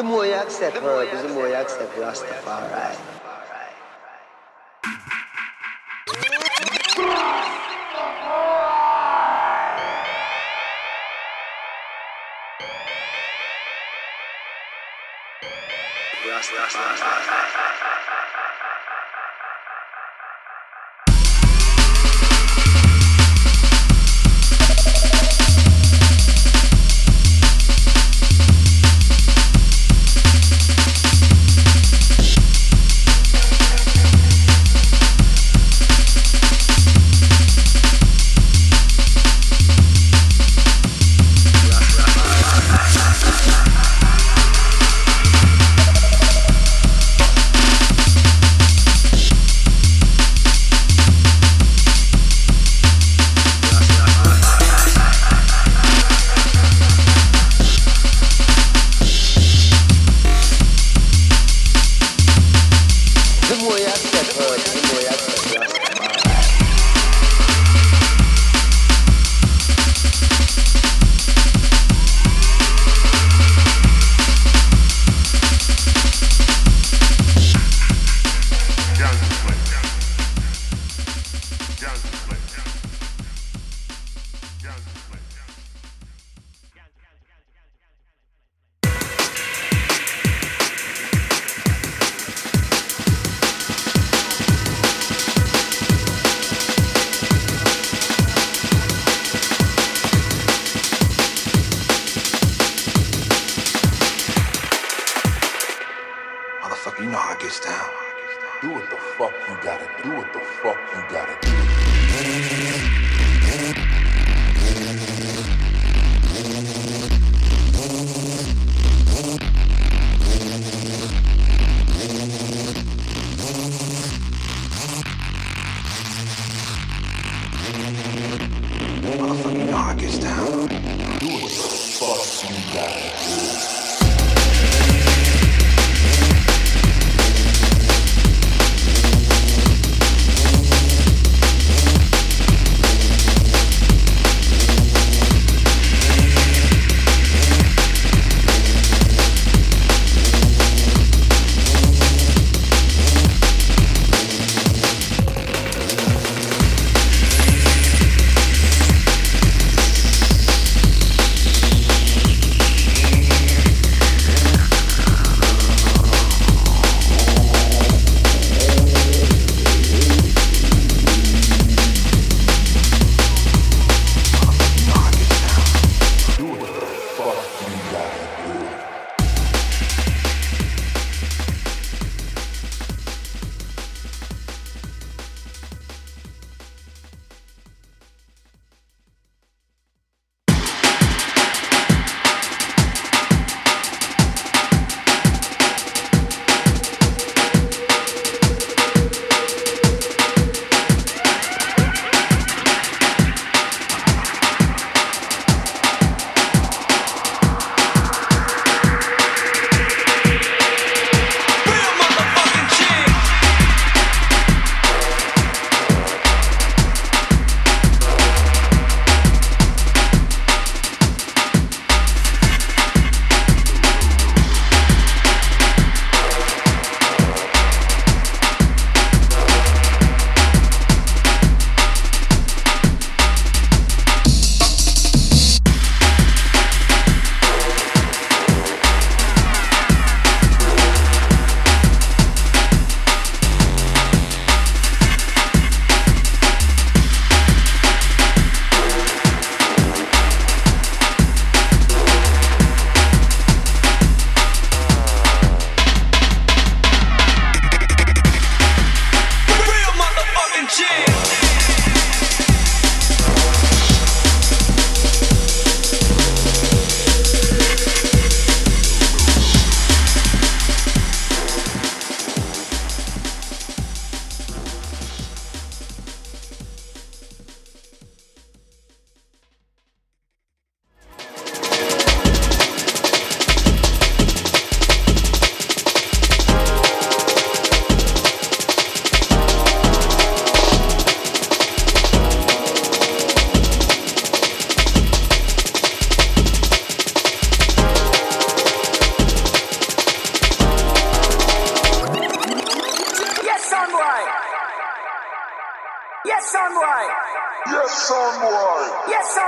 The more you accept herbs, the more you accept Rastafari. Gets down. Do what the fuck you gotta do. What the fuck you gotta do. Motherfucker, you know gets down. Do what the fuck you gotta do. Yes, I'm right. Yes, I'm right. Yes,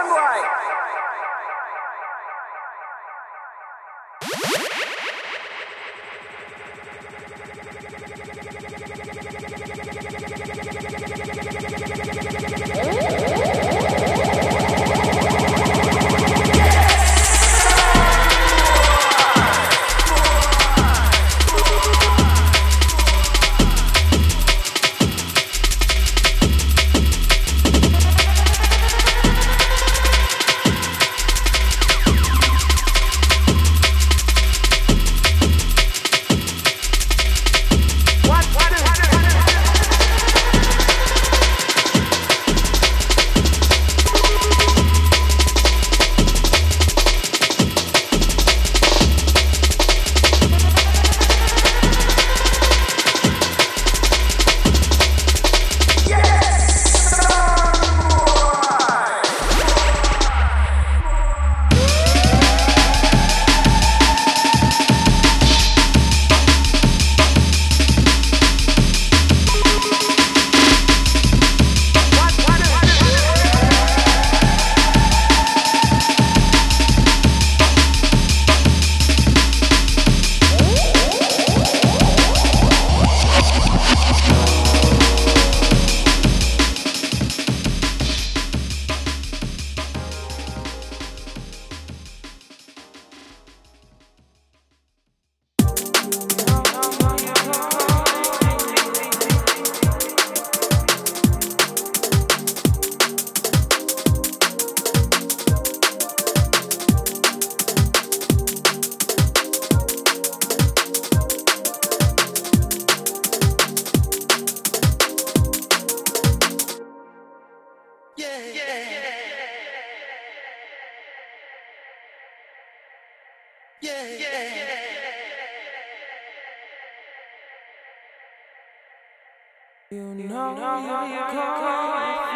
son boy. You know you call